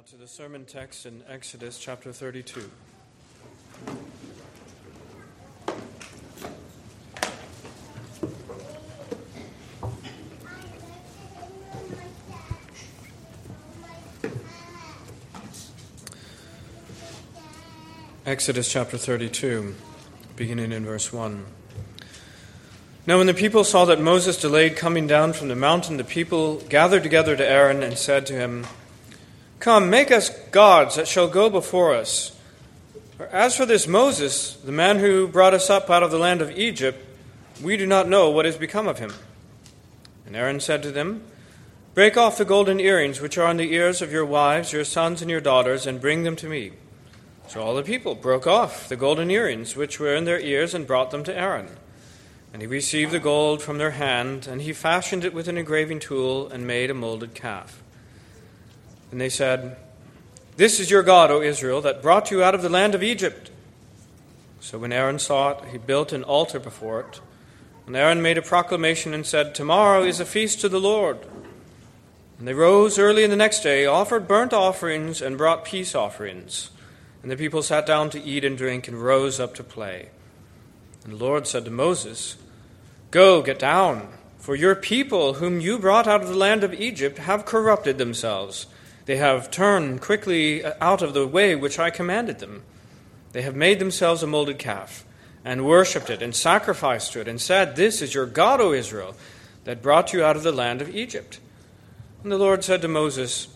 Now to the sermon text in Exodus chapter 32. Exodus chapter 32, beginning in verse 1. Now, when the people saw that Moses delayed coming down from the mountain, the people gathered together to Aaron and said to him, Come, make us gods that shall go before us. For as for this Moses, the man who brought us up out of the land of Egypt, we do not know what has become of him. And Aaron said to them, Break off the golden earrings which are on the ears of your wives, your sons, and your daughters, and bring them to me. So all the people broke off the golden earrings which were in their ears and brought them to Aaron. And he received the gold from their hand, and he fashioned it with an engraving tool and made a molded calf. And they said, This is your God, O Israel, that brought you out of the land of Egypt. So when Aaron saw it, he built an altar before it. And Aaron made a proclamation and said, Tomorrow is a feast to the Lord. And they rose early in the next day, offered burnt offerings, and brought peace offerings. And the people sat down to eat and drink, and rose up to play. And the Lord said to Moses, Go, get down, for your people, whom you brought out of the land of Egypt, have corrupted themselves they have turned quickly uh, out of the way which I commanded them. They have made themselves a molded calf, and worshipped it, and sacrificed to it, and said, This is your God, O Israel, that brought you out of the land of Egypt. And the Lord said to Moses,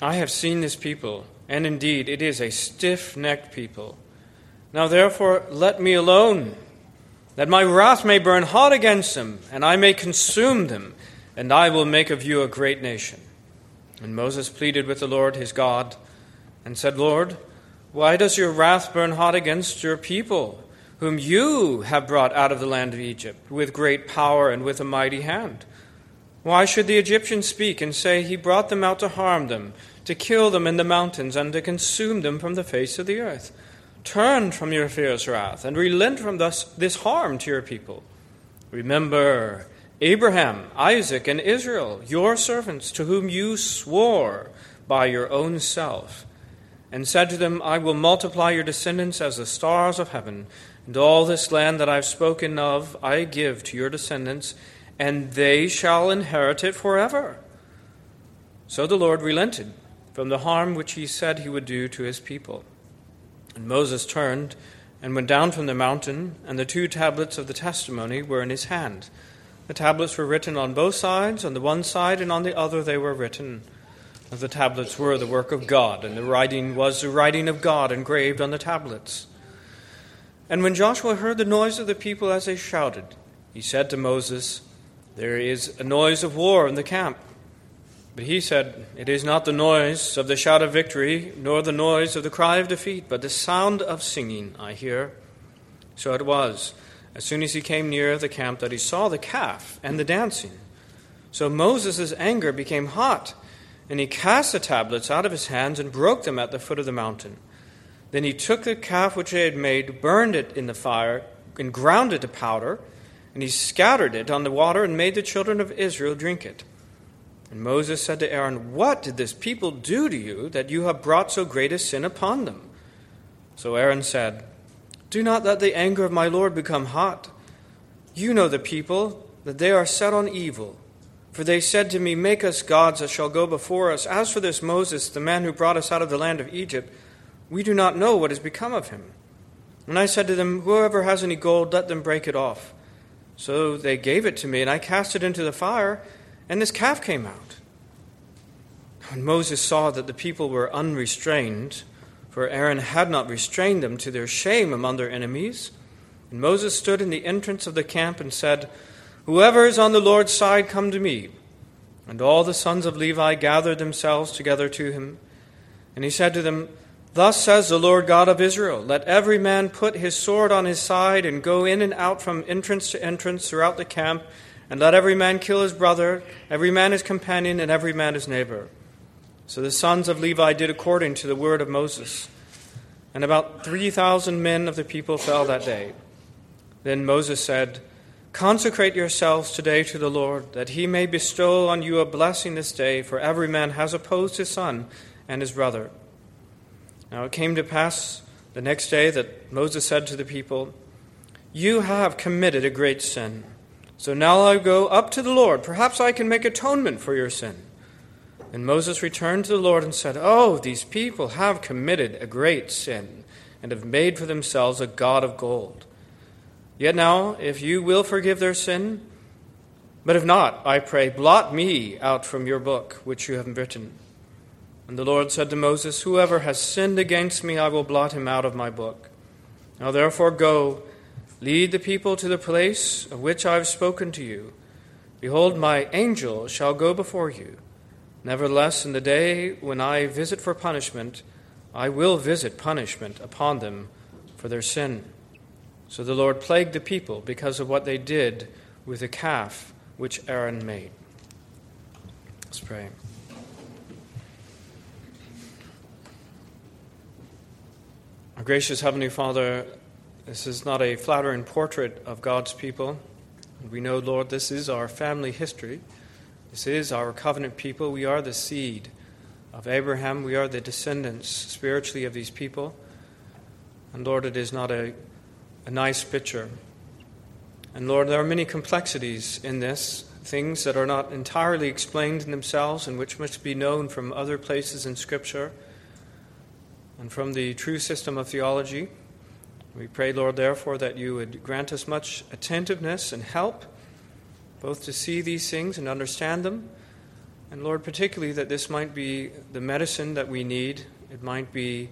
I have seen this people, and indeed it is a stiff necked people. Now therefore let me alone, that my wrath may burn hot against them, and I may consume them, and I will make of you a great nation. And Moses pleaded with the Lord his God and said, Lord, why does your wrath burn hot against your people, whom you have brought out of the land of Egypt with great power and with a mighty hand? Why should the Egyptians speak and say, He brought them out to harm them, to kill them in the mountains, and to consume them from the face of the earth? Turn from your fierce wrath, and relent from this, this harm to your people. Remember Abraham, Isaac, and Israel, your servants, to whom you swore by your own self, and said to them, I will multiply your descendants as the stars of heaven, and all this land that I've spoken of I give to your descendants, and they shall inherit it forever. So the Lord relented from the harm which he said he would do to his people. And Moses turned and went down from the mountain, and the two tablets of the testimony were in his hand. The tablets were written on both sides, on the one side and on the other they were written. The tablets were the work of God, and the writing was the writing of God engraved on the tablets. And when Joshua heard the noise of the people as they shouted, he said to Moses, There is a noise of war in the camp. But he said, It is not the noise of the shout of victory, nor the noise of the cry of defeat, but the sound of singing I hear. So it was as soon as he came near the camp that he saw the calf and the dancing. So Moses' anger became hot, and he cast the tablets out of his hands and broke them at the foot of the mountain. Then he took the calf which he had made, burned it in the fire, and ground it to powder, and he scattered it on the water and made the children of Israel drink it. And Moses said to Aaron, What did this people do to you that you have brought so great a sin upon them? So Aaron said, do not let the anger of my Lord become hot. You know the people, that they are set on evil. For they said to me, Make us gods that shall go before us. As for this Moses, the man who brought us out of the land of Egypt, we do not know what has become of him. And I said to them, Whoever has any gold, let them break it off. So they gave it to me, and I cast it into the fire, and this calf came out. When Moses saw that the people were unrestrained, for Aaron had not restrained them to their shame among their enemies. And Moses stood in the entrance of the camp and said, Whoever is on the Lord's side, come to me. And all the sons of Levi gathered themselves together to him. And he said to them, Thus says the Lord God of Israel Let every man put his sword on his side and go in and out from entrance to entrance throughout the camp, and let every man kill his brother, every man his companion, and every man his neighbor. So the sons of Levi did according to the word of Moses. And about 3,000 men of the people fell that day. Then Moses said, Consecrate yourselves today to the Lord, that he may bestow on you a blessing this day, for every man has opposed his son, and his brother. Now it came to pass the next day that Moses said to the people, You have committed a great sin. So now I go up to the Lord. Perhaps I can make atonement for your sin. And Moses returned to the Lord and said, Oh, these people have committed a great sin and have made for themselves a God of gold. Yet now, if you will forgive their sin, but if not, I pray, blot me out from your book which you have written. And the Lord said to Moses, Whoever has sinned against me, I will blot him out of my book. Now therefore go, lead the people to the place of which I have spoken to you. Behold, my angel shall go before you. Nevertheless, in the day when I visit for punishment, I will visit punishment upon them for their sin. So the Lord plagued the people because of what they did with the calf which Aaron made. Let's pray. Our gracious Heavenly Father, this is not a flattering portrait of God's people. We know, Lord, this is our family history. This is our covenant people. We are the seed of Abraham. We are the descendants spiritually of these people. And Lord, it is not a, a nice picture. And Lord, there are many complexities in this, things that are not entirely explained in themselves and which must be known from other places in Scripture and from the true system of theology. We pray, Lord, therefore, that you would grant us much attentiveness and help, both to see these things and understand them, and, Lord, particularly that this might be the medicine that we need, it might be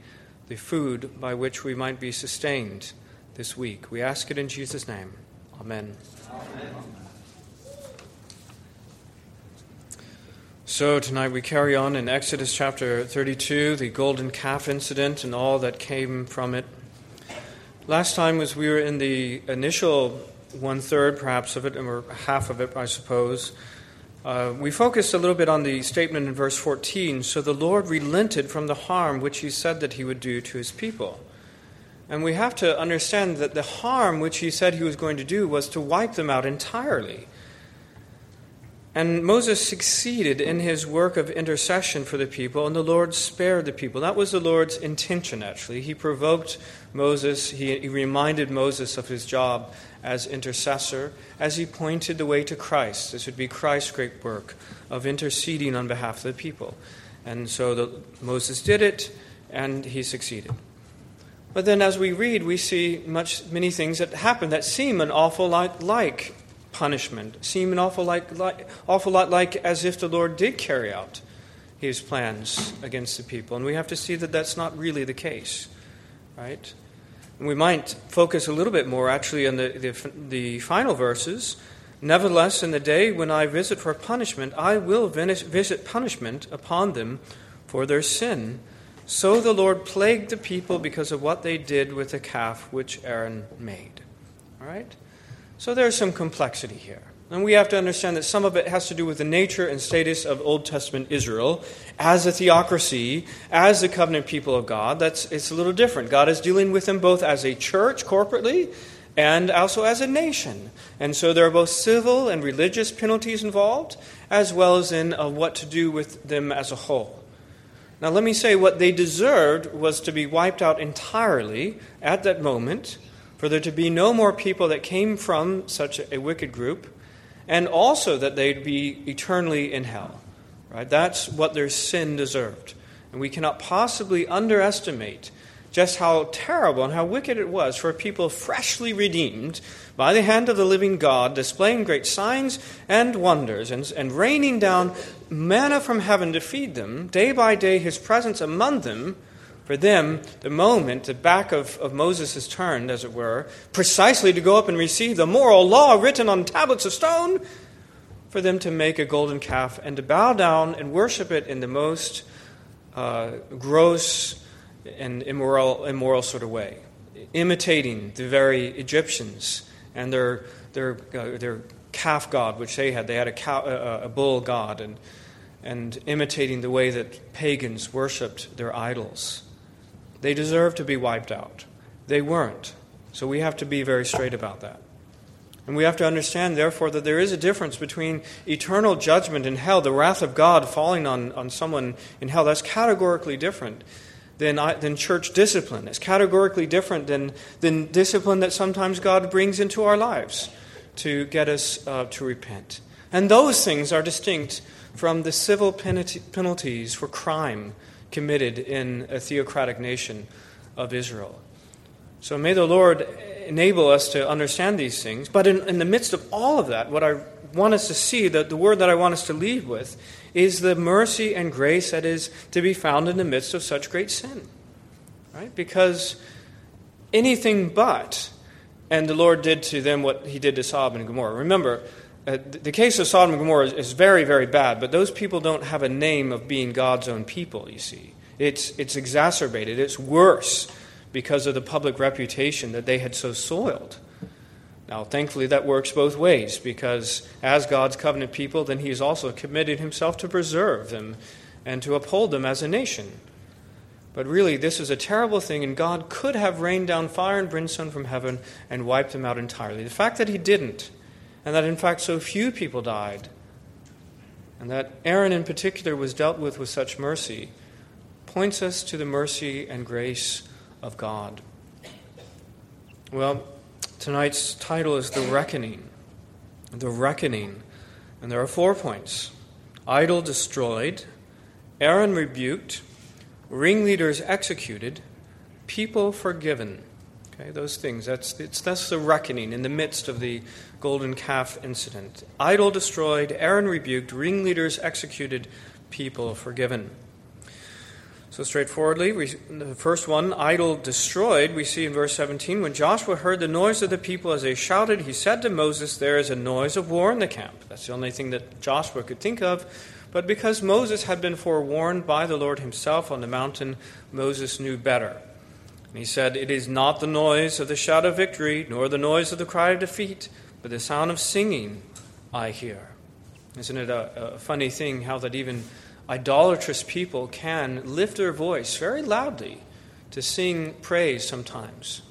the food by which we might be sustained this week. We ask it in Jesus' name. Amen. Amen. So tonight we carry on in Exodus chapter 32, the golden calf incident and all that came from it. Last time was we were in the initial one third, perhaps, of it, or half of it, I suppose. Uh, we focused a little bit on the statement in verse 14. So the Lord relented from the harm which he said that he would do to his people. And we have to understand that the harm which he said he was going to do was to wipe them out entirely. And Moses succeeded in his work of intercession for the people, and the Lord spared the people. That was the Lord's intention, actually. He provoked Moses, he, he, reminded Moses of his job as intercessor, as he pointed the way to Christ. This would be Christ's great work of interceding on behalf of the people. And so the, Moses did it, and he succeeded. But then, as we read, we see much, many things that happen that seem an awful lot like punishment seem an awful, like, like, awful lot like as if the Lord did carry out his plans against the people. And we have to see that that's not really the case, right? We might focus a little bit more actually on the, the, the final verses. Nevertheless, in the day when I visit for punishment, I will visit punishment upon them for their sin. So the Lord plagued the people because of what they did with the calf which Aaron made. All right? So there's some complexity here. And we have to understand that some of it has to do with the nature and status of Old Testament Israel as a theocracy, as the covenant people of God. That's it's a little different. God is dealing with them both as a church corporately and also as a nation. And so there are both civil and religious penalties involved, as well as in uh, what to do with them as a whole. Now, let me say what they deserved was to be wiped out entirely at that moment for there to be no more people that came from such a wicked group, and also that they'd be eternally in hell. Right? That's what their sin deserved. And we cannot possibly underestimate just how terrible and how wicked it was for people freshly redeemed by the hand of the living God, displaying great signs and wonders, and, and raining down manna from heaven to feed them, day by day, his presence among them for them, the moment the back of, of Moses is turned, as it were, precisely to go up and receive the moral law written on tablets of stone, for them to make a golden calf and to bow down and worship it in the most uh, gross and immoral, immoral sort of way, imitating the very Egyptians and their, their, uh, their calf god, which they had. They had a, cow, uh, a bull god, and, and imitating the way that pagans worshipped their idols. They deserve to be wiped out. They weren't. So we have to be very straight about that. And we have to understand, therefore, that there is a difference between eternal judgment in hell, the wrath of God falling on, on someone in hell. That's categorically different than, than church discipline. It's categorically different than, than discipline that sometimes God brings into our lives to get us uh, to repent. And those things are distinct from the civil penalties for crime committed in a theocratic nation of Israel. So may the Lord enable us to understand these things. But in, in the midst of all of that, what I want us to see, that the word that I want us to leave with, is the mercy and grace that is to be found in the midst of such great sin. Right? Because anything but, and the Lord did to them what he did to Sodom and Gomorrah. Remember, uh, the case of Sodom and Gomorrah is, is very, very bad, but those people don't have a name of being God's own people, you see. It's, it's exacerbated, it's worse because of the public reputation that they had so soiled. Now, thankfully, that works both ways because as God's covenant people, then He has also committed Himself to preserve them and to uphold them as a nation. But really, this is a terrible thing, and God could have rained down fire and brimstone from heaven and wiped them out entirely. The fact that He didn't, and that in fact so few people died, and that Aaron in particular was dealt with with such mercy, points us to the mercy and grace of God. Well, tonight's title is The Reckoning. The Reckoning. And there are four points idol destroyed, Aaron rebuked, ringleaders executed, people forgiven. Okay, those things. That's, that's the reckoning in the midst of the golden calf incident. Idol destroyed, Aaron rebuked, ringleaders executed, people forgiven. So, straightforwardly, we, the first one, idol destroyed, we see in verse 17 when Joshua heard the noise of the people as they shouted, he said to Moses, There is a noise of war in the camp. That's the only thing that Joshua could think of. But because Moses had been forewarned by the Lord himself on the mountain, Moses knew better. And he said, It is not the noise of the shout of victory, nor the noise of the cry of defeat, but the sound of singing I hear. Isn't it a, a funny thing how that even idolatrous people can lift their voice very loudly to sing praise sometimes,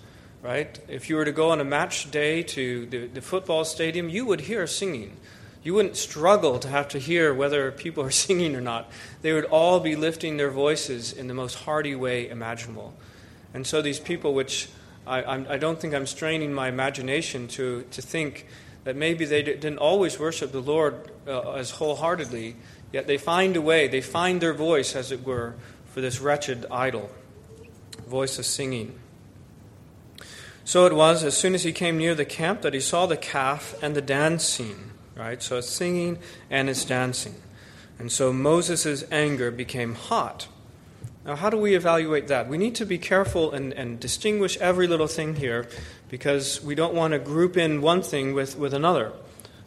right? If you were to go on a match day to the, the, football stadium, you would hear singing. You wouldn't struggle to have to hear whether people are singing or not. They would all be lifting their voices in the most hearty way imaginable. And so these people, which I, I don't think I'm straining my imagination to, to think that maybe they didn't always worship the Lord uh, as wholeheartedly, Yet they find a way, they find their voice, as it were, for this wretched idol voice of singing. So it was, as soon as he came near the camp, that he saw the calf and the dancing. Right? So it's singing and it's dancing. And so Moses' anger became hot. Now, how do we evaluate that? We need to be careful and, and distinguish every little thing here because we don't want to group in one thing with, with another.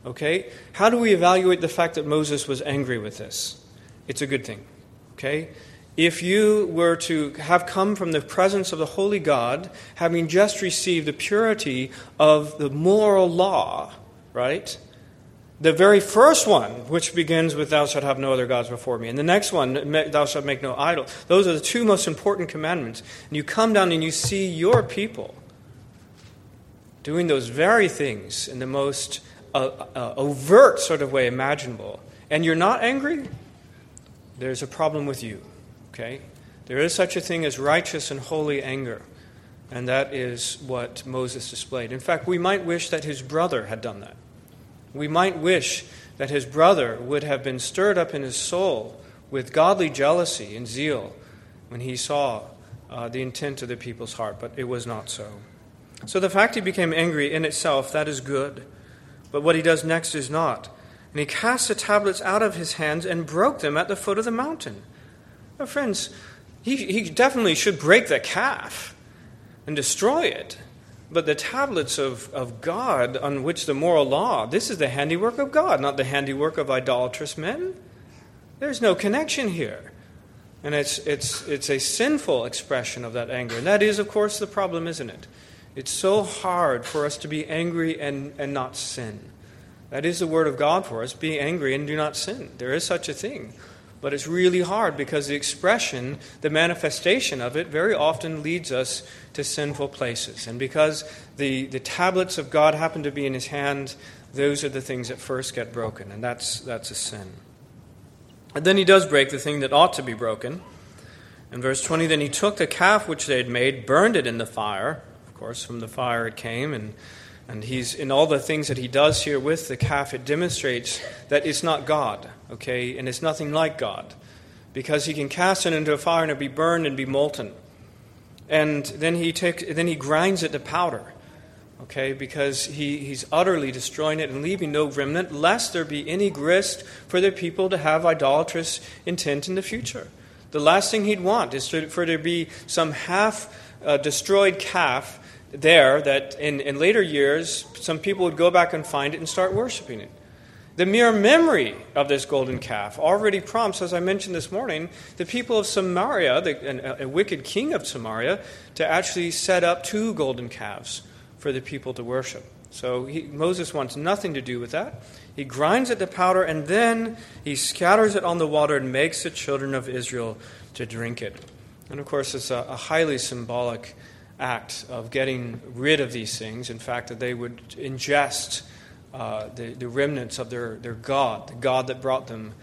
Okay? How do we evaluate the fact that Moses was angry with this? It's a good thing. Okay? If you were to have come from the presence of the Holy God, having just received the purity of the moral law, right? The very first one, which begins with, Thou shalt have no other gods before me, and the next one, Thou shalt make no idol. Those are the two most important commandments. And you come down and you see your people doing those very things in the most a, a overt sort of way imaginable, and you're not angry, there's a problem with you. Okay? There is such a thing as righteous and holy anger, and that is what Moses displayed. In fact, we might wish that his brother had done that. We might wish that his brother would have been stirred up in his soul with godly jealousy and zeal when he saw uh, the intent of the people's heart, but it was not so. So the fact he became angry in itself, that is good. But what he does next is not. And he cast the tablets out of his hands and broke them at the foot of the mountain. Now, friends, he, he definitely should break the calf and destroy it. But the tablets of, of God on which the moral law, this is the handiwork of God, not the handiwork of idolatrous men. There's no connection here. And it's, it's, it's a sinful expression of that anger. And that is, of course, the problem, isn't it? It's so hard for us to be angry and, and not sin. That is the word of God for us be angry and do not sin. There is such a thing. But it's really hard because the expression, the manifestation of it, very often leads us to sinful places. And because the, the tablets of God happen to be in his hand, those are the things that first get broken, and that's, that's a sin. And then he does break the thing that ought to be broken. In verse 20, then he took the calf which they had made, burned it in the fire. Of course, from the fire it came, and and he's in all the things that he does here with the calf, it demonstrates that it's not God, okay, and it's nothing like God, because he can cast it into a fire and it'll be burned and be molten. And then he takes, then he grinds it to powder, okay, because he, he's utterly destroying it and leaving no remnant, lest there be any grist for the people to have idolatrous intent in the future. The last thing he'd want is for there to be some half uh, destroyed calf there that in, in later years, some people would go back and find it and start worshiping it. The mere memory of this golden calf already prompts, as I mentioned this morning, the people of Samaria, the, a, a wicked king of Samaria, to actually set up two golden calves for the people to worship. So he, Moses wants nothing to do with that. He grinds it to powder and then he scatters it on the water and makes the children of Israel to drink it. And of course, it's a, a highly symbolic act of getting rid of these things. In fact, that they would ingest uh, the, the remnants of their, their God, the God that brought them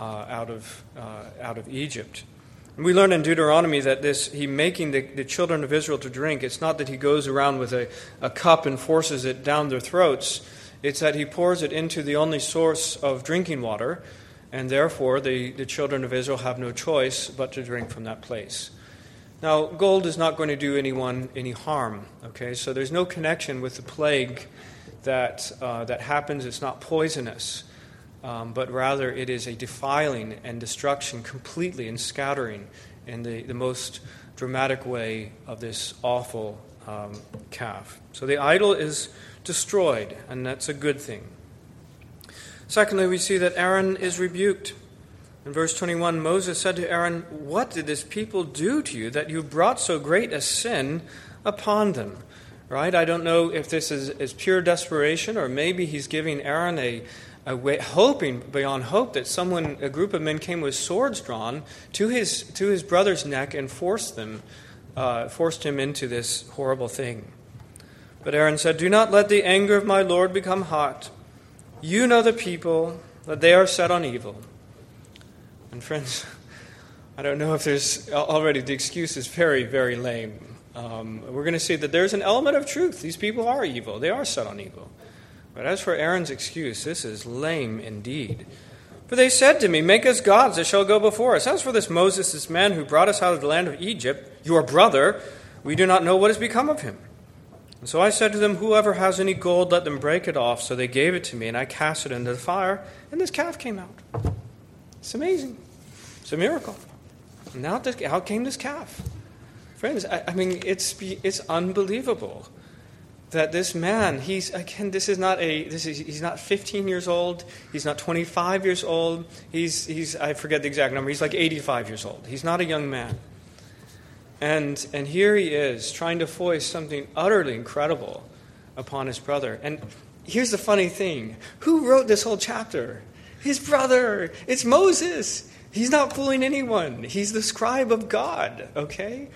uh, out, of, uh, out of Egypt. And we learn in Deuteronomy that this, he making the, the children of Israel to drink, it's not that he goes around with a, a cup and forces it down their throats. It's that he pours it into the only source of drinking water, and therefore the, the children of Israel have no choice but to drink from that place. Now, gold is not going to do anyone any harm, okay? So there's no connection with the plague that, uh, that happens. It's not poisonous, um, but rather it is a defiling and destruction completely and scattering in the, the most dramatic way of this awful um, calf. So the idol is destroyed, and that's a good thing. Secondly, we see that Aaron is rebuked. In verse 21, Moses said to Aaron, What did this people do to you that you brought so great a sin upon them? Right? I don't know if this is, is pure desperation or maybe he's giving Aaron a, a way, hoping beyond hope that someone, a group of men came with swords drawn to his, to his brother's neck and forced them, uh, forced him into this horrible thing. But Aaron said, Do not let the anger of my Lord become hot. You know the people, that they are set on evil. And friends, I don't know if there's already, the excuse is very, very lame. Um, we're going to see that there's an element of truth. These people are evil, they are set on evil. But as for Aaron's excuse, this is lame indeed. For they said to me, Make us gods that shall go before us. As for this Moses, this man who brought us out of the land of Egypt, your brother, we do not know what has become of him. And so I said to them, Whoever has any gold, let them break it off. So they gave it to me, and I cast it into the fire, and this calf came out. It's amazing. It's a miracle. Now, how came this calf? Friends, I, I mean, it's, it's unbelievable that this man he's again this is not a this is he's not 15 years old. He's not 25 years old. He's he's i forget the exact number. He's like 85 years old. He's not a young man. And and here he is trying to foist something utterly incredible upon his brother. And here's the funny thing. Who wrote this whole chapter? His brother. It's moses He's not fooling anyone. He's the scribe of God, okay?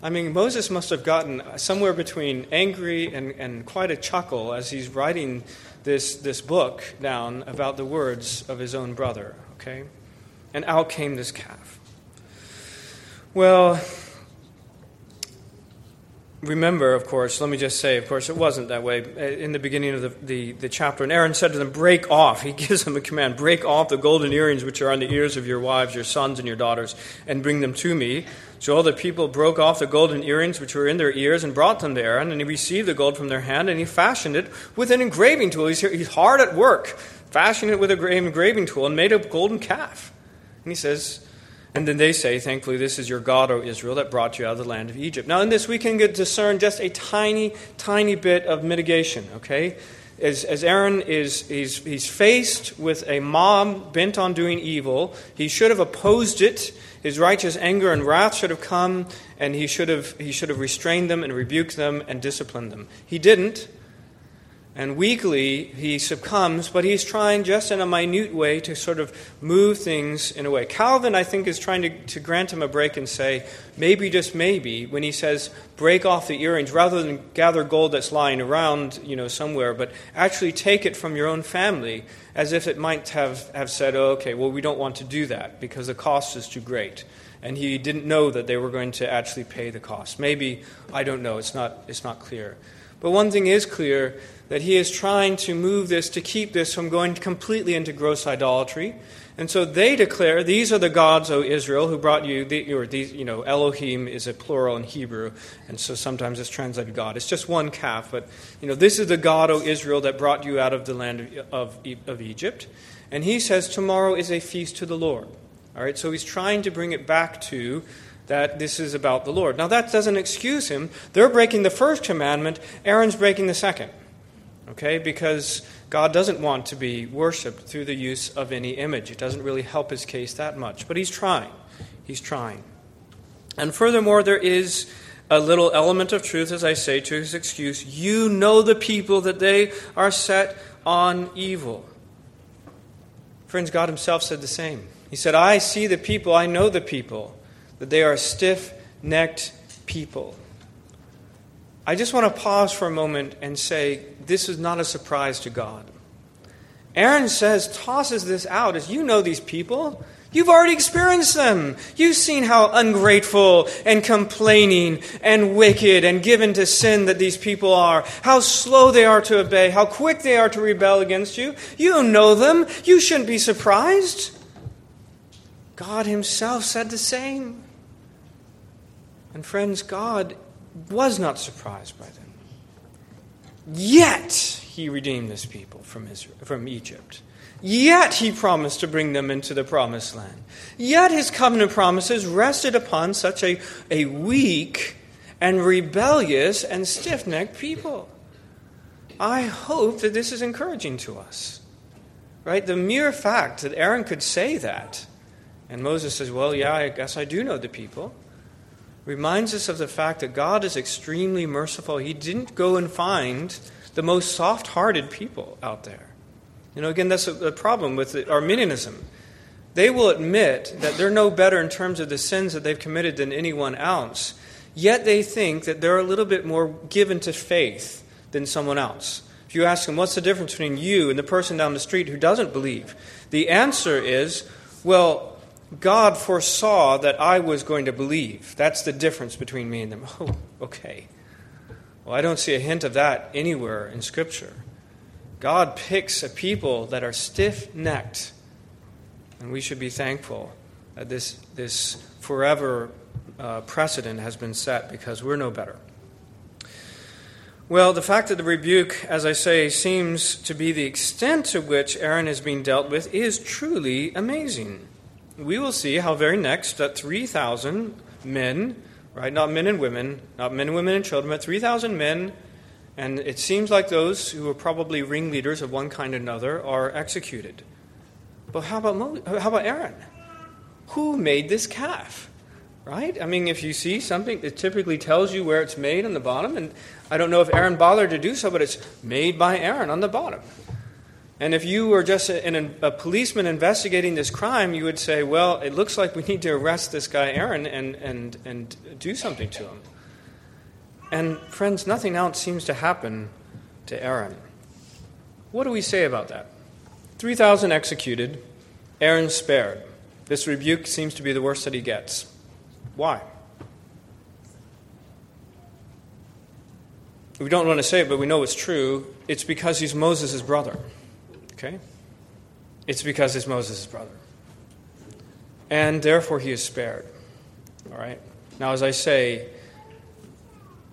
I mean, Moses must have gotten somewhere between angry and, and quite a chuckle as he's writing this, this book down about the words of his own brother, okay? And out came this calf. Well, remember, of course, let me just say, of course, it wasn't that way in the beginning of the, the, the, chapter. And Aaron said to them, Break off. He gives them a command break off the golden earrings which are on the ears of your wives, your sons, and your daughters, and bring them to me. So all the people broke off the golden earrings which were in their ears and brought them to Aaron. And he received the gold from their hand, and he fashioned it with an engraving tool. He's, he's hard at work, fashioning it with an engraving tool, and made a golden calf. And he says, and then they say, Thankfully, this is your God, O Israel, that brought you out of the land of Egypt. Now, in this, we can discern just a tiny, tiny bit of mitigation, okay? As, as Aaron is he's, he's faced with a mob bent on doing evil, he should have opposed it. His righteous anger and wrath should have come, and he should have, he should have restrained them and rebuked them and disciplined them. He didn't. And weakly, he succumbs, but he's trying just in a minute way to sort of move things in a way. Calvin, I think, is trying to, to grant him a break and say, maybe, just maybe, when he says, break off the earrings, rather than gather gold that's lying around, you know, somewhere, but actually take it from your own family, as if it might have, have said, oh, okay, well, we don't want to do that because the cost is too great. And he didn't know that they were going to actually pay the cost. Maybe, I don't know, it's not, it's not clear. But one thing is clear that he is trying to move this to keep this from going completely into gross idolatry. And so they declare, These are the gods, O Israel, who brought you, the, or these, you know, Elohim is a plural in Hebrew, and so sometimes it's translated God. It's just one calf, but, you know, this is the God, O Israel, that brought you out of the land of, of, of Egypt. And he says, Tomorrow is a feast to the Lord. All right, so he's trying to bring it back to that this is about the Lord. Now, that doesn't excuse him. They're breaking the first commandment, Aaron's breaking the second. Okay? Because God doesn't want to be worshiped through the use of any image. It doesn't really help his case that much. But he's trying. He's trying. And furthermore, there is a little element of truth, as I say, to his excuse. You know the people that they are set on evil. Friends, God himself said the same. He said, I see the people, I know the people that they are stiff necked people. I just want to pause for a moment and say this is not a surprise to God. Aaron says, tosses this out as you know these people. You've already experienced them. You've seen how ungrateful and complaining and wicked and given to sin that these people are, how slow they are to obey, how quick they are to rebel against you. You know them. You shouldn't be surprised. God Himself said the same. And friends, God was not surprised by them. Yet he redeemed this people from, Israel, from Egypt. Yet he promised to bring them into the promised land. Yet his covenant promises rested upon such a, a weak and rebellious and stiff necked people. I hope that this is encouraging to us. Right? The mere fact that Aaron could say that, and Moses says, Well, yeah, I guess I do know the people reminds us of the fact that God is extremely merciful. He didn't go and find the most soft hearted people out there. You know, again, that's a, problem with Arminianism. They will admit that they're no better in terms of the sins that they've committed than anyone else, yet they think that they're a little bit more given to faith than someone else. If you ask them, what's the difference between you and the person down the street who doesn't believe? The answer is, well, God foresaw that I was going to believe. That's the difference between me and them. Oh, okay. Well, I don't see a hint of that anywhere in Scripture. God picks a people that are stiff necked, and we should be thankful that this, this forever uh, precedent has been set because we're no better. Well, the fact that the rebuke, as I say, seems to be the extent to which Aaron is being dealt with is truly amazing we will see how very next that 3,000 men, right, not men and women, not men women and children, but 3,000 men, and it seems like those who are probably ringleaders of one kind or another are executed. But how about, how about Aaron? Who made this calf? Right? I mean, if you see something, it typically tells you where it's made on the bottom. And I don't know if Aaron bothered to do so, but it's made by Aaron on the bottom. And if you were just a, a, policeman investigating this crime, you would say, well, it looks like we need to arrest this guy, Aaron, and, and, and do something to him. And, friends, nothing else seems to happen to Aaron. What do we say about that? 3,000 executed, Aaron spared. This rebuke seems to be the worst that he gets. Why? We don't want to say it, but we know it's true. It's because he's Moses' brother. Okay? It's because it's Moses' brother. And therefore he is spared. All right? Now, as I say,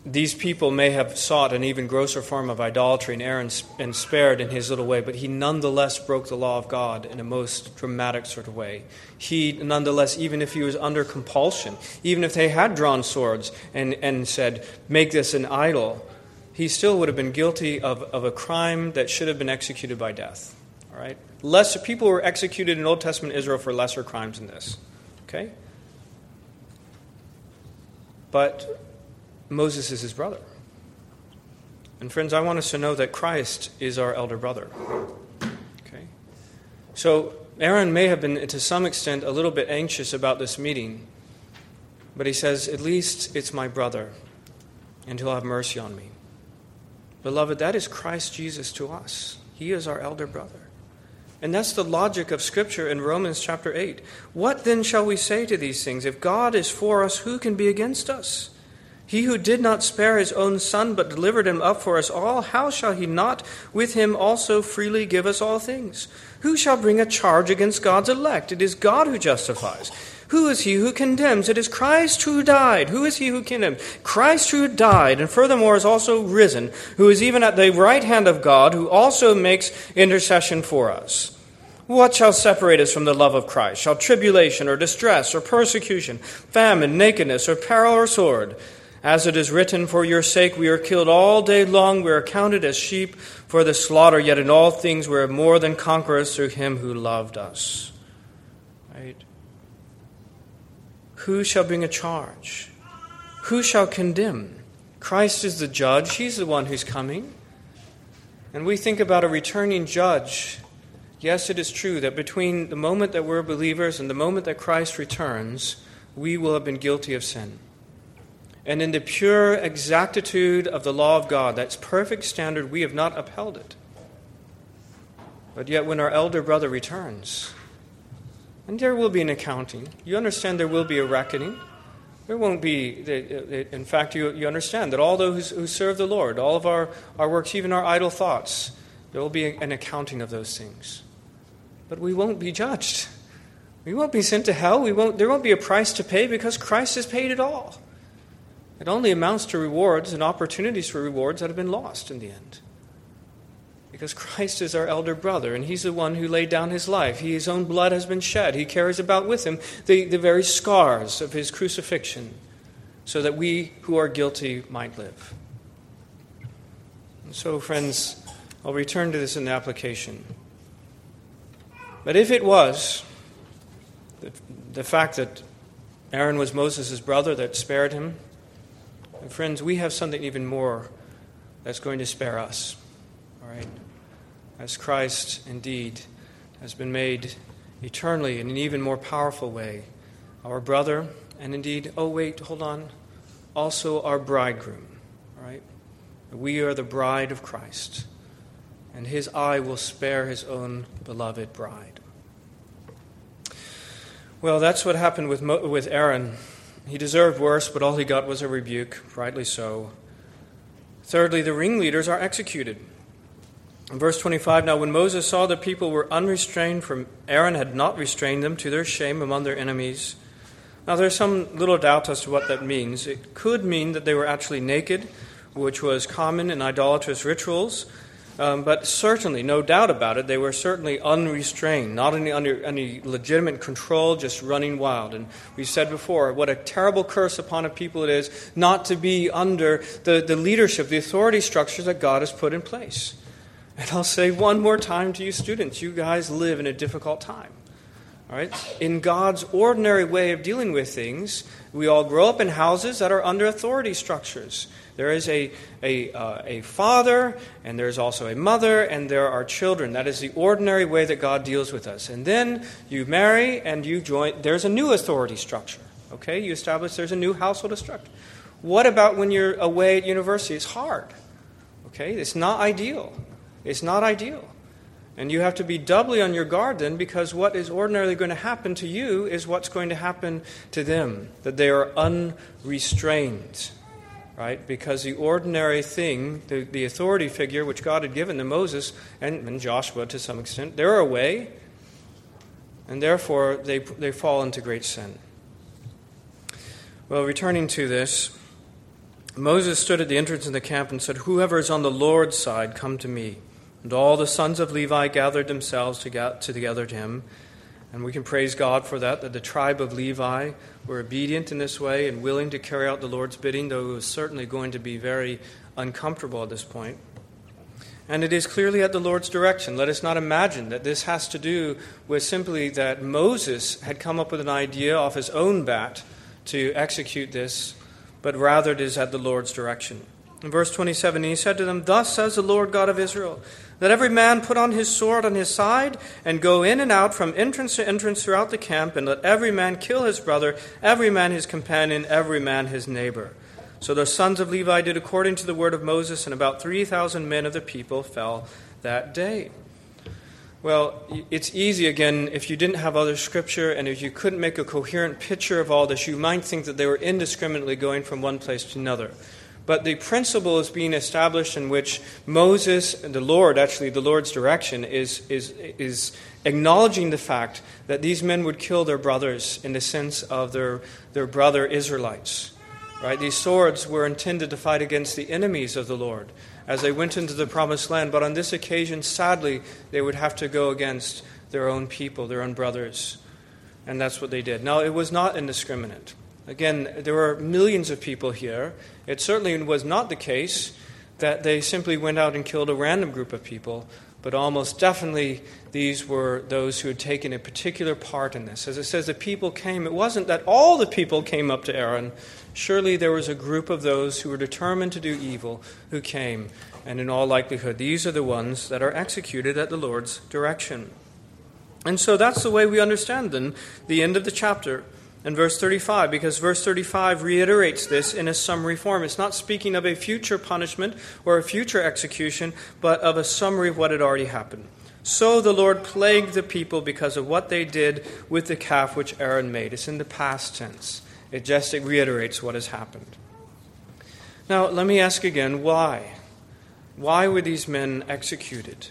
these people may have sought an even grosser form of idolatry and Aaron and spared in his little way, but he nonetheless broke the law of God in a most dramatic sort of way. He nonetheless, even if he was under compulsion, even if they had drawn swords and, and said, make this an idol, he still would have been guilty of, of a crime that should have been executed by death. All right? Lesser, people were executed in Old Testament Israel for lesser crimes than this. Okay? But Moses is his brother. And friends, I want us to know that Christ is our elder brother. Okay? So Aaron may have been, to some extent, a little bit anxious about this meeting, but he says, At least it's my brother, and he'll have mercy on me. Beloved, that is Christ Jesus to us. He is our elder brother. And that's the logic of Scripture in Romans chapter 8. What then shall we say to these things? If God is for us, who can be against us? He who did not spare his own son, but delivered him up for us all, how shall he not with him also freely give us all things? Who shall bring a charge against God's elect? It is God who justifies. Who is he who condemns? It is Christ who died. Who is he who condemned? Christ who died, and furthermore is also risen, who is even at the right hand of God, who also makes intercession for us. What shall separate us from the love of Christ? Shall tribulation or distress or persecution, famine, nakedness or peril or sword? As it is written, For your sake we are killed all day long, we are counted as sheep for the slaughter, yet in all things we are more than conquerors through him who loved us. Right? Who shall bring a charge? Who shall condemn? Christ is the judge, he's the one who's coming. And we think about a returning judge. Yes, it is true that between the moment that we're believers and the moment that Christ returns, we will have been guilty of sin and in the pure exactitude of the law of God, that's perfect standard, we have not upheld it. But yet, when our elder brother returns, and there will be an accounting, you understand there will be a reckoning. There won't be, in fact, you, you understand that all those who serve the Lord, all of our, our works, even our idle thoughts, there will be an accounting of those things. But we won't be judged. We won't be sent to hell. We won't, there won't be a price to pay because Christ has paid it all. It only amounts to rewards and opportunities for rewards that have been lost in the end. Because Christ is our elder brother, and He's the one who laid down His life. He, his own blood has been shed. He carries about with Him the, the very scars of His crucifixion, so that we who are guilty might live. And so, friends, I'll return to this in the application. But if it was the, the fact that Aaron was Moses' brother that spared him, friends, we have something even more that's going to spare us. All right? As Christ indeed has been made eternally in an even more powerful way, our brother, and indeed, oh, wait, hold on, also our bridegroom. Right? We are the bride of Christ, and his eye will spare his own beloved bride. Well, that's what happened with, Mo- with Aaron. He deserved worse, but all he got was a rebuke, rightly so. Thirdly, the ringleaders are executed. In verse 25, now when Moses saw the people were unrestrained, for Aaron had not restrained them to their shame among their enemies. Now there's some little doubt as to what that means. It could mean that they were actually naked, which was common in idolatrous rituals. Um, but certainly, no doubt about it, they were certainly unrestrained, not any, under any legitimate control, just running wild. And we've said before, what a terrible curse upon a people it is not to be under the, the leadership, the authority structures that God has put in place. And I'll say one more time to you students you guys live in a difficult time. All right? In God's ordinary way of dealing with things, we all grow up in houses that are under authority structures. There is a, a, uh, a father, and there's also a mother, and there are children. That is the ordinary way that God deals with us. And then you marry and you join, there's a new authority structure. Okay? You establish there's a new household structure. What about when you're away at university? It's hard. Okay? It's not ideal. It's not ideal. And you have to be doubly on your guard then because what is ordinarily going to happen to you is what's going to happen to them, that they are unrestrained right? Because the ordinary thing, the, the authority figure which God had given to Moses and, and Joshua to some extent, they're away, and therefore they, they fall into great sin. Well, returning to this, Moses stood at the entrance of the camp and said, Whoever is on the Lord's side, come to me. And all the sons of Levi gathered themselves together to him. And we can praise God for that, that the tribe of Levi were obedient in this way and willing to carry out the Lord's bidding, though it was certainly going to be very uncomfortable at this point. And it is clearly at the Lord's direction. Let us not imagine that this has to do with simply that Moses had come up with an idea off his own bat to execute this, but rather it is at the Lord's direction. In verse 27, he said to them, Thus says the Lord God of Israel, Let every man put on his sword on his side, and go in and out from entrance to entrance throughout the camp, and let every man kill his brother, every man his companion, every man his neighbor. So the sons of Levi did according to the word of Moses, and about 3,000 men of the people fell that day. Well, it's easy again if you didn't have other scripture and if you couldn't make a coherent picture of all this, you might think that they were indiscriminately going from one place to another. But the principle is being established in which Moses, the Lord, actually the Lord's direction, is, is, is acknowledging the fact that these men would kill their brothers in the sense of their, their brother Israelites. Right? These swords were intended to fight against the enemies of the Lord as they went into the promised land, but on this occasion, sadly, they would have to go against their own people, their own brothers. And that's what they did. Now, it was not indiscriminate. Again, there were millions of people here. It certainly was not the case that they simply went out and killed a random group of people, but almost definitely these were those who had taken a particular part in this. As it says, the people came, it wasn't that all the people came up to Aaron. Surely there was a group of those who were determined to do evil who came, and in all likelihood, these are the ones that are executed at the Lord's direction. And so that's the way we understand then the end of the chapter in verse 35, because verse 35 reiterates this in a summary form. It's not speaking of a future punishment or a future execution, but of a summary of what had already happened. So the Lord plagued the people because of what they did with the calf which Aaron made. It's in the past tense, it just it reiterates what has happened. Now, let me ask again why? Why were these men executed?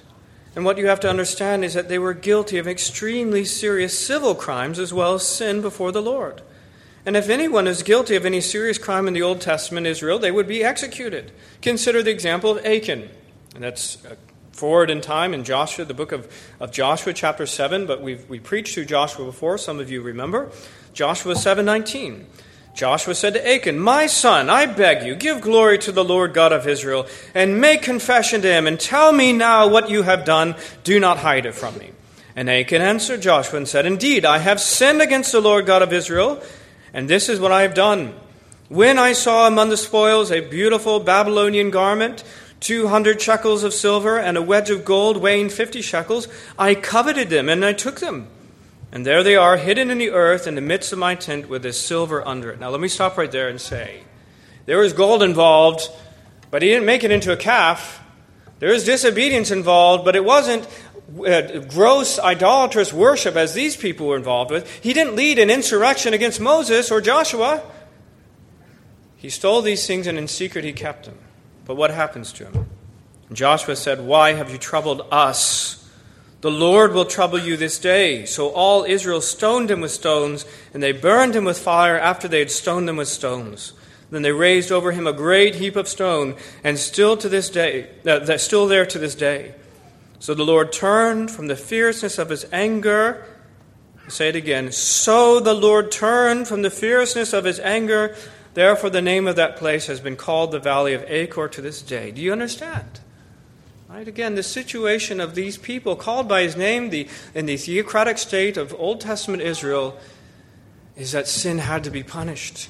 And what you have to understand is that they were guilty of extremely serious civil crimes as well as sin before the Lord. And if anyone is guilty of any serious crime in the Old Testament Israel, they would be executed. Consider the example of Achan. And that's uh, forward in time in Joshua, the book of, of Joshua, chapter 7, but we've we preached through Joshua before, some of you remember. Joshua 7:19. Joshua said to Achan, My son, I beg you, give glory to the Lord God of Israel, and make confession to him, and tell me now what you have done. Do not hide it from me. And Achan answered Joshua and said, Indeed, I have sinned against the Lord God of Israel, and this is what I have done. When I saw among the spoils a beautiful Babylonian garment, two hundred shekels of silver, and a wedge of gold weighing fifty shekels, I coveted them, and I took them. And there they are, hidden in the earth in the midst of my tent with this silver under it. Now, let me stop right there and say there was gold involved, but he didn't make it into a calf. There was disobedience involved, but it wasn't uh, gross idolatrous worship as these people were involved with. He didn't lead an insurrection against Moses or Joshua. He stole these things and in secret he kept them. But what happens to him? Joshua said, Why have you troubled us? The Lord will trouble you this day. So all Israel stoned him with stones, and they burned him with fire after they had stoned him with stones. Then they raised over him a great heap of stone, and still to this day, uh, still there to this day. So the Lord turned from the fierceness of his anger. say it again. So the Lord turned from the fierceness of his anger. Therefore, the name of that place has been called the Valley of Achor to this day. Do you understand? Right? Again, the situation of these people called by his name the, in the theocratic state of Old Testament Israel is that sin had to be punished.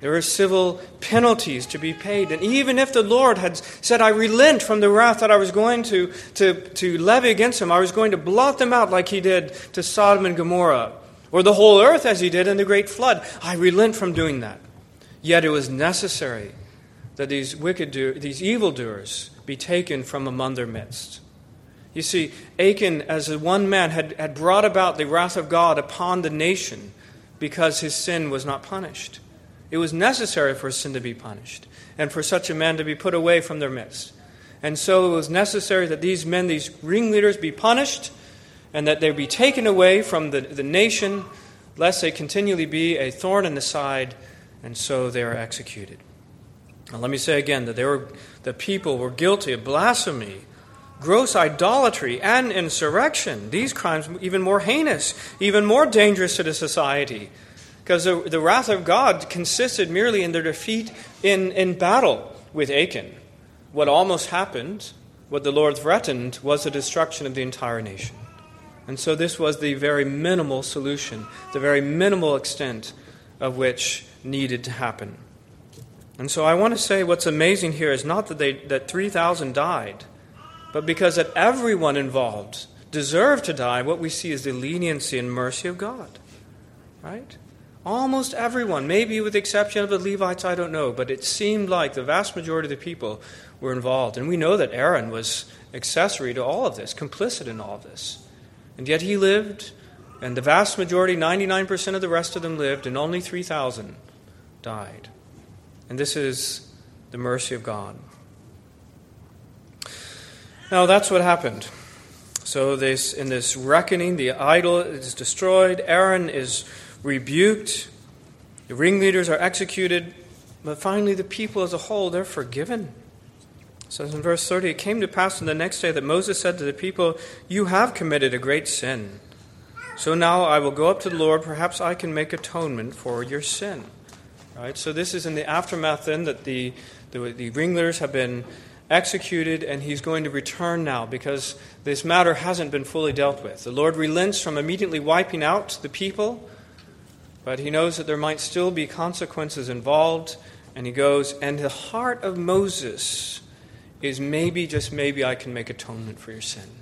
There were civil penalties to be paid. And even if the Lord had said, I relent from the wrath that I was going to, to, to levy against them, I was going to blot them out like he did to Sodom and Gomorrah, or the whole earth as he did in the great flood, I relent from doing that. Yet it was necessary that these wicked do, these evildoers be taken from among their midst. You see, Achan, as a one man, had, had brought about the wrath of God upon the nation because his sin was not punished. It was necessary for sin to be punished and for such a man to be put away from their midst. And so it was necessary that these men, these ringleaders, be punished and that they be taken away from the, the nation, lest they continually be a thorn in the side, and so they are executed. Now, let me say again that they were, the people were guilty of blasphemy, gross idolatry, and insurrection. These crimes even more heinous, even more dangerous to the society, because the, the wrath of God consisted merely in their defeat in, in battle with Achan. What almost happened, what the Lord threatened, was the destruction of the entire nation. And so this was the very minimal solution, the very minimal extent of which needed to happen. And so I want to say what's amazing here is not that, they, that 3,000 died, but because that everyone involved deserved to die, what we see is the leniency and mercy of God. Right? Almost everyone, maybe with the exception of the Levites, I don't know, but it seemed like the vast majority of the people were involved. And we know that Aaron was accessory to all of this, complicit in all of this. And yet he lived, and the vast majority, 99% of the rest of them lived, and only 3,000 died. And this is the mercy of God. Now, that's what happened. So, this, in this reckoning, the idol is destroyed. Aaron is rebuked. The ringleaders are executed. But finally, the people as a whole, they're forgiven. It says in verse 30 It came to pass on the next day that Moses said to the people, You have committed a great sin. So now I will go up to the Lord. Perhaps I can make atonement for your sin. Right? So this is in the aftermath then that the, the, the have been executed, and he's going to return now because this matter hasn't been fully dealt with. The Lord relents from immediately wiping out the people, but he knows that there might still be consequences involved, and he goes, And the heart of Moses is maybe, just maybe, I can make atonement for your sin.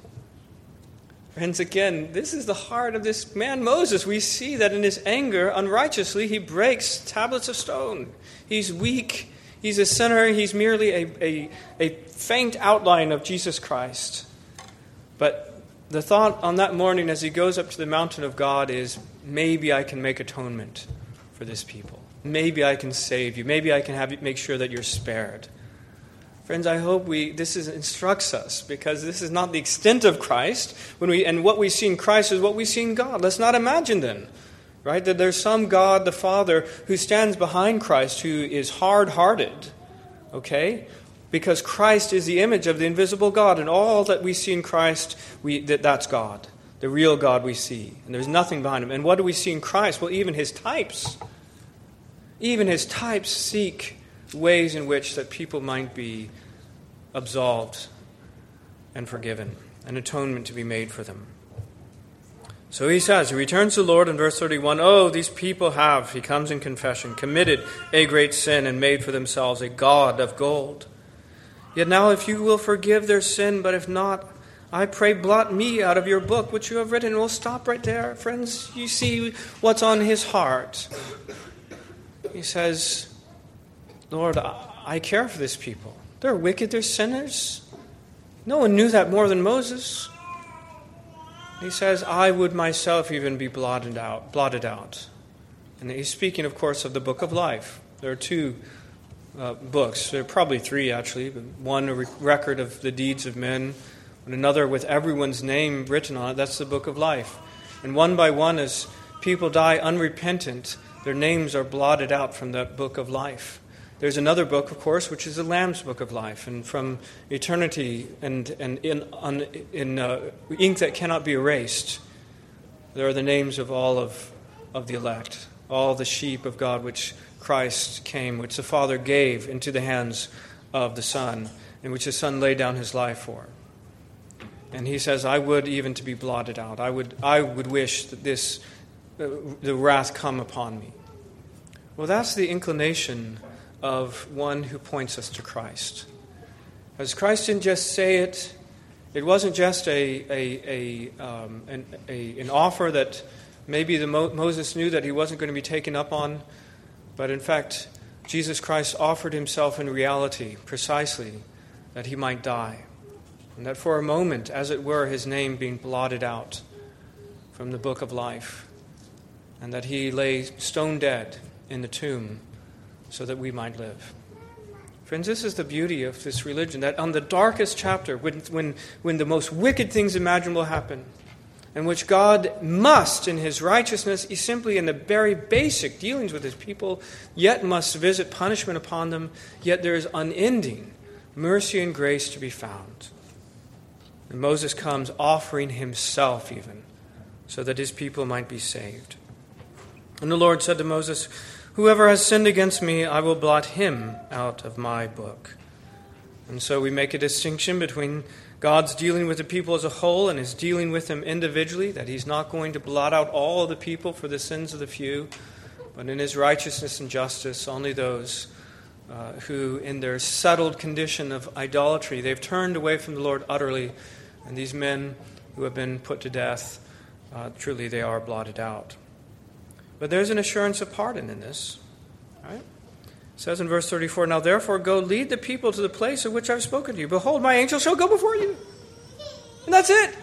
Friends, again, this is the heart of this man Moses. We see that in his anger, unrighteously, he breaks tablets of stone. He's weak. He's a sinner. He's merely a, a, a faint outline of Jesus Christ. But the thought on that morning as he goes up to the mountain of God is maybe I can make atonement for this people. Maybe I can save you. Maybe I can have, make sure that you're spared. Friends, I hope we this is, instructs us because this is not the extent of Christ. When we and what we see in Christ is what we see in God. Let's not imagine then, right, that there's some God the Father who stands behind Christ who is hard-hearted. Okay? Because Christ is the image of the invisible God, and all that we see in Christ, we, that, that's God, the real God we see. And there's nothing behind him. And what do we see in Christ? Well, even his types. Even his types seek ways in which that people might be absolved and forgiven, an atonement to be made for them. So he says, he returns to the Lord in verse 31 Oh, these people have, he comes in confession, committed a great sin and made for themselves a God of gold. Yet now, if you will forgive their sin, but if not, I pray, blot me out of your book which you have written. We'll stop right there, friends. You see what's on his heart. He says, Lord, I care for this people. They're wicked, they're sinners. No one knew that more than Moses. He says, I would myself even be blotted out, blotted out. And he's speaking, of course, of the book of life. There are two uh, books. There are probably three, actually. One, a record of the deeds of men, and another with everyone's name written on it. That's the book of life. And one by one, as people die unrepentant, their names are blotted out from that book of life. There's another book, of course, which is the Lamb's Book of Life, and from eternity and, and in, on, in uh, ink that cannot be erased, there are the names of all of, of the elect, all the sheep of God which Christ came, which the Father gave into the hands of the Son, and which the Son laid down his life for. And he says, I would even to be blotted out. I would, I would wish that this, uh, the wrath come upon me. Well, that's the inclination of one who points us to Christ. As Christ didn't just say it, it wasn't just a, a, a, um, an, a an, offer that maybe the Mo- Moses knew that he wasn't going to be taken up on, but in fact, Jesus Christ offered himself in reality precisely that he might die. And that for a moment, as it were, his name being blotted out from the book of life, and that he lay stone dead in the tomb so that we might live. Friends, this is the beauty of this religion that on the darkest chapter, when, when, when the most wicked things imaginable happen, and which God must, in his righteousness, simply in the very basic dealings with his people, yet must visit punishment upon them, yet there is unending mercy and grace to be found. And Moses comes offering himself, even, so that his people might be saved. And the Lord said to Moses, Whoever has sinned against me, I will blot him out of my book. And so we make a distinction between God's dealing with the people as a whole and his dealing with them individually, that he's not going to blot out all the people for the sins of the few, but in his righteousness and justice, only those uh, who, in their settled condition of idolatry, they've turned away from the Lord utterly. And these men who have been put to death, uh, truly they are blotted out. But there's an assurance of pardon in this. Right? It says in verse 34 Now therefore go lead the people to the place of which I've spoken to you. Behold, my angel shall go before you. And that's it.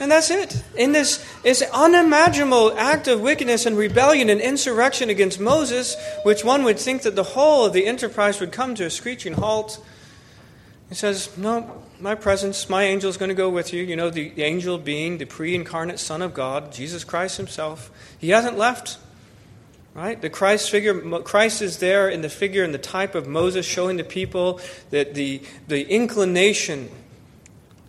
And that's it. In this, this unimaginable act of wickedness and rebellion and insurrection against Moses, which one would think that the whole of the enterprise would come to a screeching halt, he says, No, my presence, my angel is going to go with you. You know, the, angel being the pre incarnate Son of God, Jesus Christ Himself. He hasn't left. Right? The Christ figure, Christ is there in the figure and the type of Moses, showing the people that the, the inclination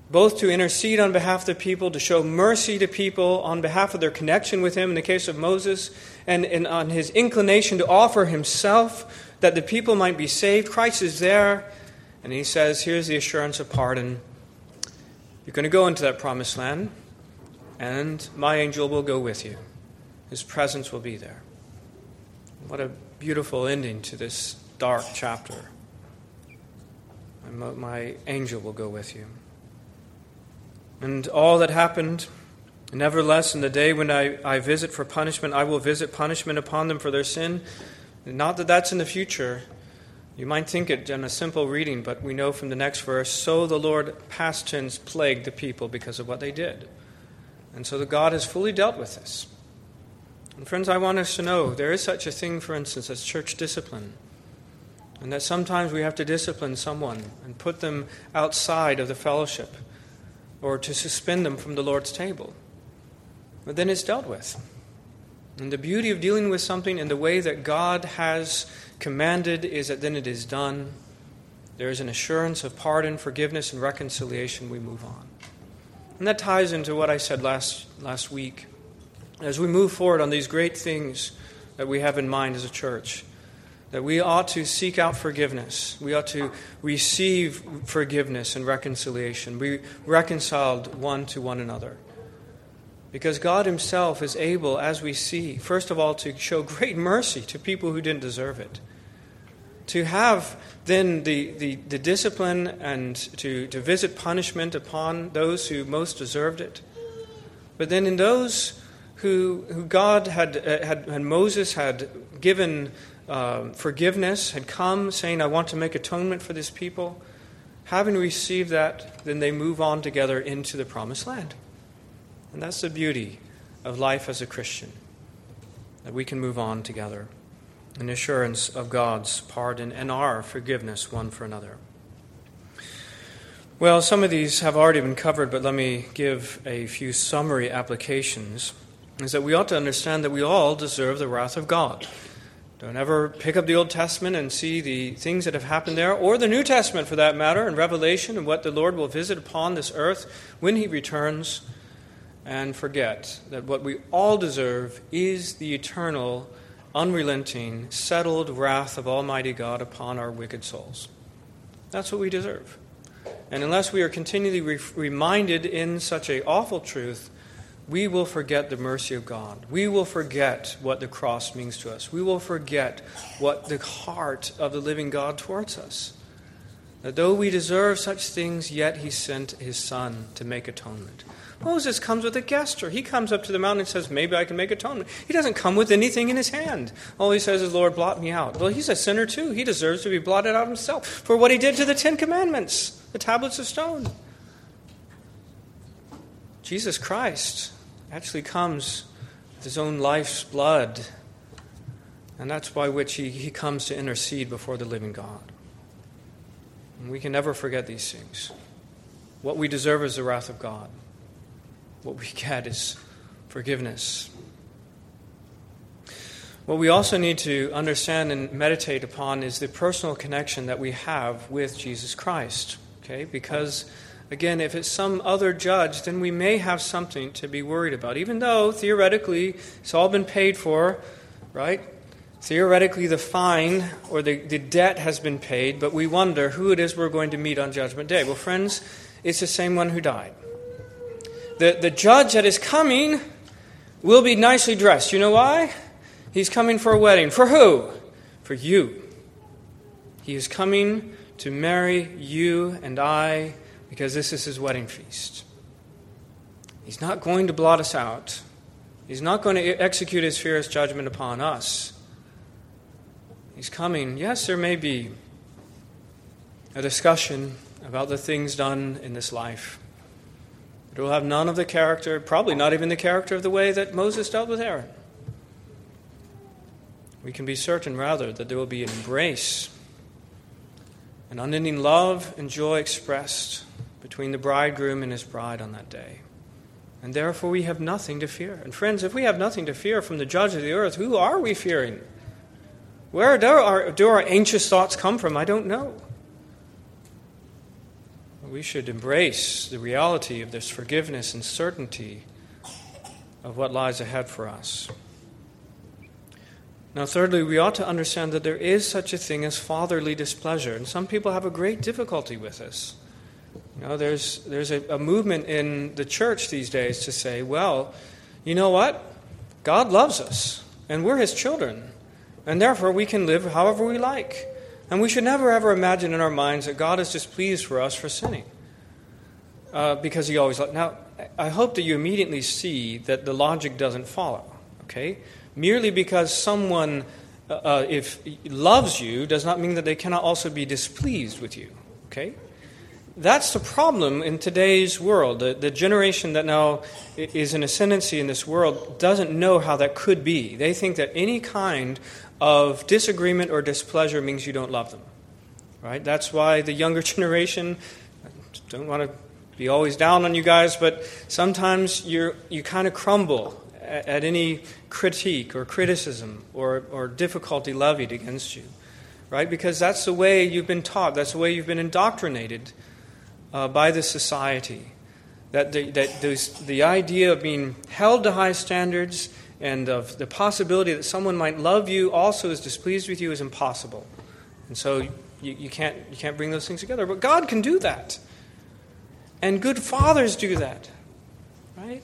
both to intercede on behalf of the people, to show mercy to people on behalf of their connection with him in the case of Moses, and, and on his inclination to offer himself that the people might be saved. Christ is there, and he says, Here's the assurance of pardon. You're going to go into that promised land, and my angel will go with you. His presence will be there. What a beautiful ending to this dark chapter. My angel will go with you and all that happened. Nevertheless, in the day when I, I visit for punishment, I will visit punishment upon them for their sin. Not that that's in the future. You might think it in a simple reading, but we know from the next verse so the Lord past tense plagued the people because of what they did. And so the God has fully dealt with this. And friends, I want us to know there is such a thing, for instance, as church discipline. And that sometimes we have to discipline someone and put them outside of the fellowship or to suspend them from the Lord's table. But then it's dealt with. And the beauty of dealing with something in the way that God has commanded is that then it is done. There is an assurance of pardon, forgiveness, and reconciliation. We move on. And that ties into what I said last, last week. As we move forward on these great things that we have in mind as a church, that we ought to seek out forgiveness. We ought to receive forgiveness and reconciliation. Be reconciled one to one another. Because God Himself is able, as we see, first of all, to show great mercy to people who didn't deserve it. To have then the, the, the discipline and to, to visit punishment upon those who most deserved it. But then in those who, who God had, uh, had, and Moses had given uh, forgiveness had come, saying, I want to make atonement for this people. Having received that, then they move on together into the promised land. And that's the beauty of life as a Christian, that we can move on together. An assurance of God's pardon and our forgiveness one for another. Well, some of these have already been covered, but let me give a few summary applications. Is that we ought to understand that we all deserve the wrath of God. Don't ever pick up the Old Testament and see the things that have happened there, or the New Testament for that matter, and Revelation, and what the Lord will visit upon this earth when He returns, and forget that what we all deserve is the eternal, unrelenting, settled wrath of Almighty God upon our wicked souls. That's what we deserve. And unless we are continually re- reminded in such a awful truth, we will forget the mercy of God. We will forget what the cross means to us. We will forget what the heart of the living God towards us. That though we deserve such things, yet he sent his son to make atonement. Moses comes with a gesture. He comes up to the mountain and says, Maybe I can make atonement. He doesn't come with anything in his hand. All he says is, Lord, blot me out. Well, he's a sinner too. He deserves to be blotted out himself for what he did to the Ten Commandments, the tablets of stone. Jesus Christ actually comes with his own life's blood. And that's by which he, he comes to intercede before the living God. And we can never forget these things. What we deserve is the wrath of God. What we get is forgiveness. What we also need to understand and meditate upon is the personal connection that we have with Jesus Christ. Okay? Because Again, if it's some other judge, then we may have something to be worried about, even though theoretically it's all been paid for, right? Theoretically, the fine or the, the debt has been paid, but we wonder who it is we're going to meet on Judgment Day. Well, friends, it's the same one who died. The, the judge that is coming will be nicely dressed. You know why? He's coming for a wedding. For who? For you. He is coming to marry you and I because this is his wedding feast. He's not going to blot us out. He's not going to execute his fierce judgment upon us. He's coming. Yes, there may be a discussion about the things done in this life. It will have none of the character, probably not even the character of the way that Moses dealt with Aaron. We can be certain, rather, that there will be an embrace, an unending love and joy expressed between the bridegroom and his bride on that day. And therefore, we have nothing to fear. And, friends, if we have nothing to fear from the judge of the earth, who are we fearing? Where do our, do our anxious thoughts come from? I don't know. We should embrace the reality of this forgiveness and certainty of what lies ahead for us. Now, thirdly, we ought to understand that there is such a thing as fatherly displeasure, and some people have a great difficulty with this. You know, there's, there's a, a movement in the church these days to say, well, you know what? God loves us, and we're his children, and therefore we can live however we like. And we should never ever imagine in our minds that God is displeased for us for sinning. Uh, because he always. Loves. Now, I hope that you immediately see that the logic doesn't follow, okay? Merely because someone, uh, uh if loves you, does not mean that they cannot also be displeased with you, okay? That's the problem in today's world. The, the generation that now is in ascendancy in this world doesn't know how that could be. They think that any kind of disagreement or displeasure means you don't love them. Right? That's why the younger generation, I don't want to be always down on you guys, but sometimes you you kind of crumble at, at, any critique or criticism or, or difficulty levied against you. Right? Because that's the way you've been taught, that's the way you've been indoctrinated uh, by the society. That, the, that the idea of being held to high standards and of the possibility that someone might love you also is displeased with you is impossible. And so you, you, can't, you can't bring those things together. But God can do that. And good fathers do that. Right?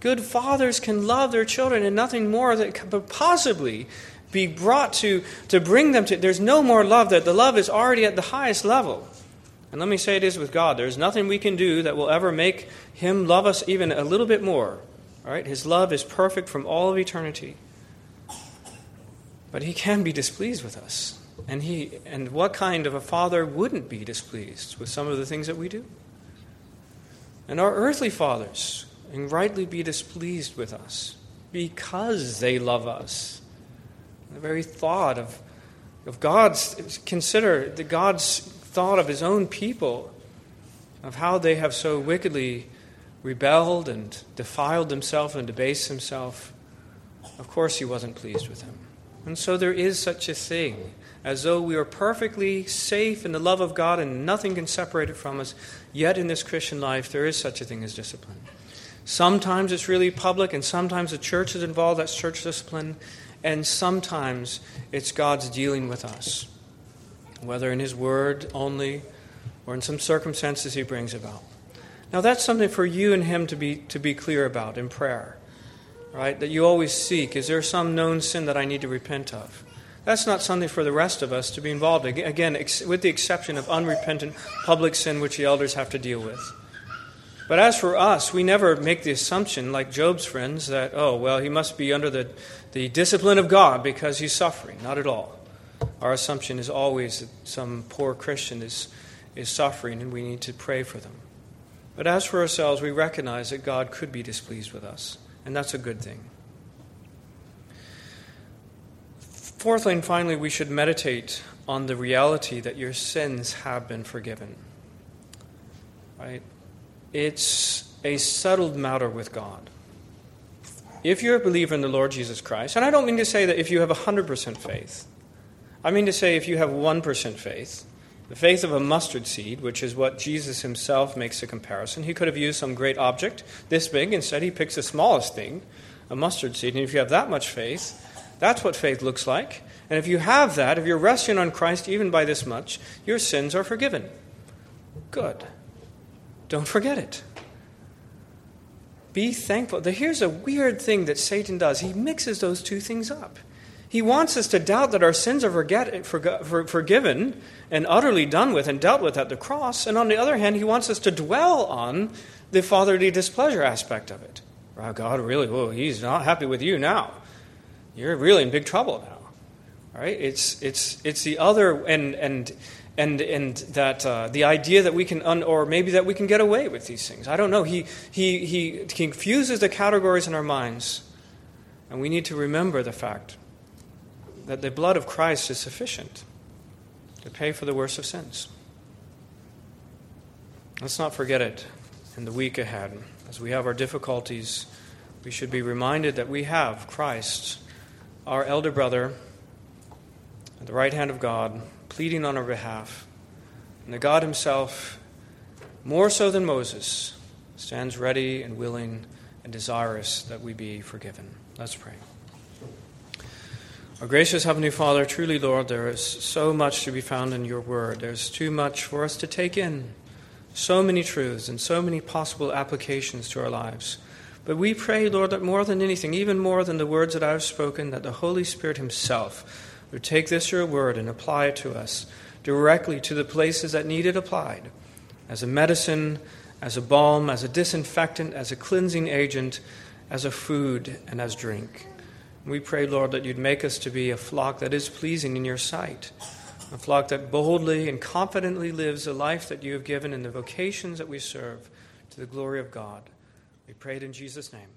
Good fathers can love their children and nothing more that could possibly be brought to, to bring them to. There's no more love, that the love is already at the highest level. And let me say it is with God. There's nothing we can do that will ever make Him love us even a little bit more all right? His love is perfect from all of eternity. But he can be displeased with us. And he and what kind of a father wouldn't be displeased with some of the things that we do? And our earthly fathers can rightly be displeased with us because they love us. The very thought of, of God's consider the God's thought of his own people, of how they have so wickedly rebelled and defiled himself and debased himself, of course he wasn't pleased with him. And so there is such a thing as though we are perfectly safe in the love of God and nothing can separate it from us. Yet in this Christian life, there is such a thing as discipline. Sometimes it's really public, and sometimes the church is involved, that's church discipline, and sometimes it's God's dealing with us, whether in His Word only or in some circumstances He brings about. Now, that's something for you and him to be, to be clear about in prayer, right? That you always seek. Is there some known sin that I need to repent of? That's not something for the rest of us to be involved in. Again, ex- with the exception of unrepentant public sin, which the elders have to deal with. But as for us, we never make the assumption, like Job's friends, that, oh, well, he must be under the, the discipline of God because he's suffering. Not at all. Our assumption is always that some poor Christian is, is suffering and we need to pray for them. But as for ourselves, we recognize that God could be displeased with us, and that's a good thing. Fourthly and finally, we should meditate on the reality that your sins have been forgiven. Right? It's a settled matter with God. If you're a believer in the Lord Jesus Christ, and I don't mean to say that if you have 100% faith, I mean to say if you have 1% faith, the faith of a mustard seed, which is what Jesus himself makes a comparison. He could have used some great object this big. Instead, he picks the smallest thing, a mustard seed. And if you have that much faith, that's what faith looks like. And if you have that, if you're resting on Christ even by this much, your sins are forgiven. Good. Don't forget it. Be thankful. Here's a weird thing that Satan does he mixes those two things up. He wants us to doubt that our sins are forget, for, forgiven and utterly done with and dealt with at the cross. And on the other hand, he wants us to dwell on the fatherly displeasure aspect of it. Wow, God, really, oh, he's not happy with you now. You're really in big trouble now. All right? It's, it's, it's the other, and, and, and, and that uh, the idea that we can, un, or maybe that we can get away with these things. I don't know. He, he, he confuses the categories in our minds. And we need to remember the fact that the blood of Christ is sufficient to pay for the worst of sins. Let's not forget it in the week ahead. As we have our difficulties, we should be reminded that we have Christ, our elder brother, at the right hand of God, pleading on our behalf. And that God Himself, more so than Moses, stands ready and willing and desirous that we be forgiven. Let's pray. Our gracious Heavenly Father, truly, Lord, there is so much to be found in your word. There's too much for us to take in, so many truths and so many possible applications to our lives. But we pray, Lord, that more than anything, even more than the words that I have spoken, that the Holy Spirit Himself would take this your word and apply it to us directly to the places that need it applied as a medicine, as a balm, as a disinfectant, as a cleansing agent, as a food, and as drink. We pray, Lord, that you'd make us to be a flock that is pleasing in your sight, a flock that boldly and confidently lives the life that you have given in the vocations that we serve to the glory of God. We pray it in Jesus' name.